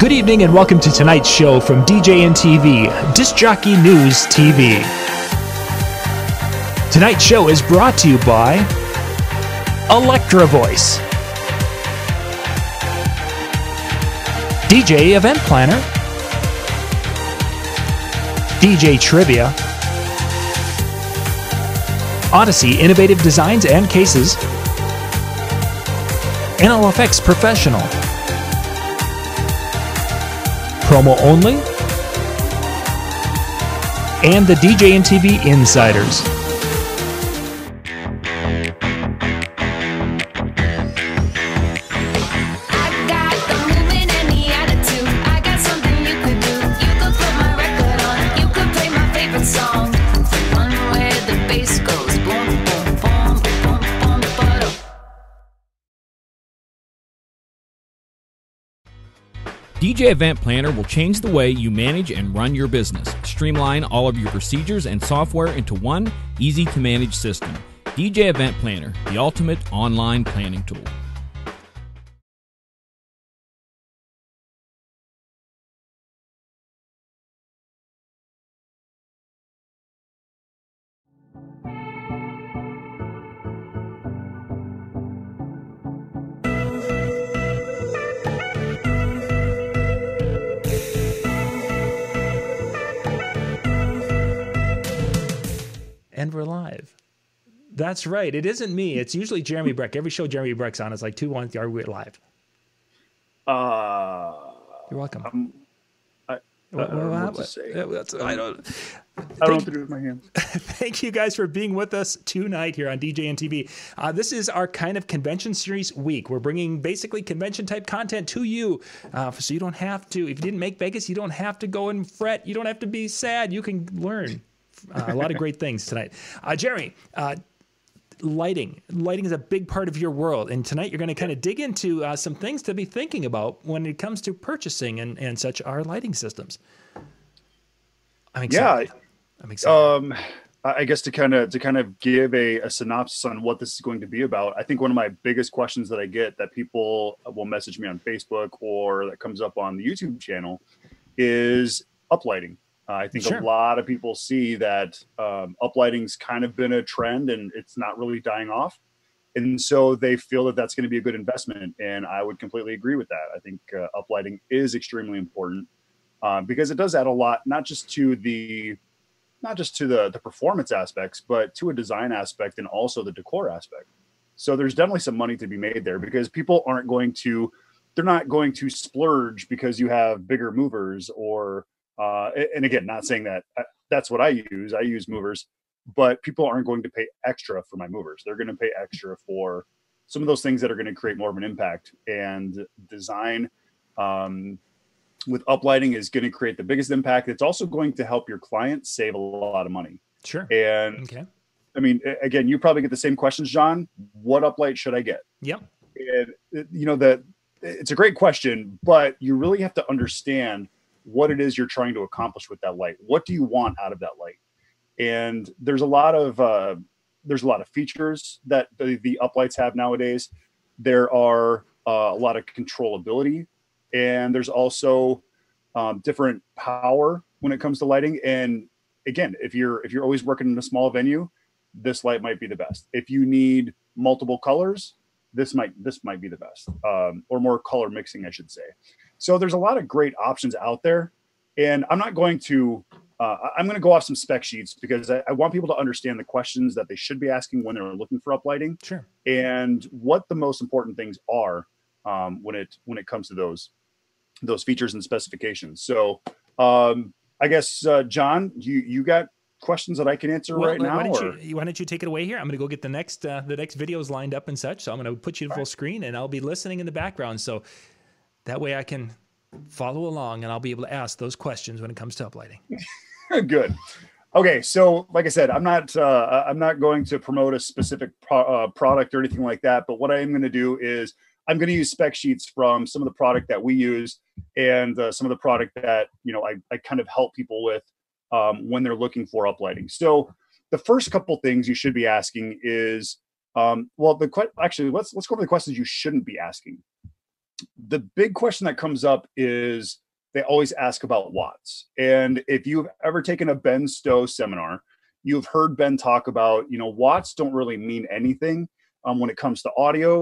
Good evening and welcome to tonight's show from DJN TV, Disc Jockey News TV. Tonight's show is brought to you by Electro-Voice, DJ Event Planner, DJ Trivia, Odyssey Innovative Designs and Cases, NLFX Professional, Promo Only, and the DJN TV Insiders. DJ Event Planner will change the way you manage and run your business. Streamline all of your procedures and software into one easy to manage system. DJ Event Planner, the ultimate online planning tool. And we're live. That's right. It isn't me. It's usually Jeremy Breck. Every show Jeremy Breck's on is like two one. Are we live? Uh, You're welcome. um, I, I, What- I don't know what- what what- that's- I don't. I don't know what to do with my hands. Thank you guys for being with us tonight here on DJN TV. Uh, this is our kind of convention series week. We're bringing basically convention type content to you, uh, so you don't have to. If you didn't make Vegas, you don't have to go and fret. You don't have to be sad. You can learn uh, a lot of great things tonight. Uh, Jeremy. Uh, Lighting. Lighting is a big part of your world. And tonight you're going to kind of dig into uh, some things to be thinking about when it comes to purchasing and, and such our lighting systems. I'm excited. Yeah. I'm excited. um, I guess to kind of to kind of give a, a synopsis on what this is going to be about. I think one of my biggest questions that I get that people will message me on Facebook or that comes up on the YouTube channel is uplighting. Uh, I think Sure. a lot of people see that um, uplighting's kind of been a trend and it's not really dying off. And so they feel that that's going to be a good investment. And I would completely agree with that. I think uh, uplighting is extremely important uh, because it does add a lot, not just to the not just to the the performance aspects, but to a design aspect and also the decor aspect. So there's definitely some money to be made there because people aren't going to they're not going to splurge because you have bigger movers or uh, and again, not saying that uh, that's what I use. I use movers, but people aren't going to pay extra for my movers. They're going to pay extra for some of those things that are going to create more of an impact. And design um, with uplighting is going to create the biggest impact. It's also going to help your client save a lot of money. sure. And Okay. I mean, again, you probably get the same questions, John. What uplight should I get? Yep. And uh, you know that it's a great question, but you really have to understand what it is you're trying to accomplish with that light. What do you want out of that light? And there's a lot of uh, there's a lot of features that the, the uplights have nowadays. There are uh, a lot of controllability, and there's also um, different power when it comes to lighting. And again, if you're if you're always working in a small venue, this light might be the best. If you need multiple colors, this might this might be the best, um, or more color mixing, I should say. So there's a lot of great options out there, and I'm not going to. Uh, I'm going to go off some spec sheets because I, I want people to understand the questions that they should be asking when they're looking for uplighting Sure. and what the most important things are um, when it when it comes to those those features and specifications. So um, I guess uh, John, you you got questions that I can answer Well, right why now, don't or you why don't you take it away here? I'm going to go get the next uh, the next videos lined up and such. So I'm going to put you to full screen, and I'll be listening in the background. So that way I can follow along, and I'll be able to ask those questions when it comes to uplighting. good. Okay, so like I said, I'm not uh, I'm not going to promote a specific pro- uh, product or anything like that. But what I am going to do is I'm going to use spec sheets from some of the product that we use and uh, some of the product that you know I, I kind of help people with um, when they're looking for uplighting. So the first couple things you should be asking is um, well the que- actually let's let's go over the questions you shouldn't be asking. The big question that comes up is they always ask about watts. And if you've ever taken a Ben Stowe seminar, you've heard Ben talk about, you know, watts don't really mean anything um, when it comes to audio.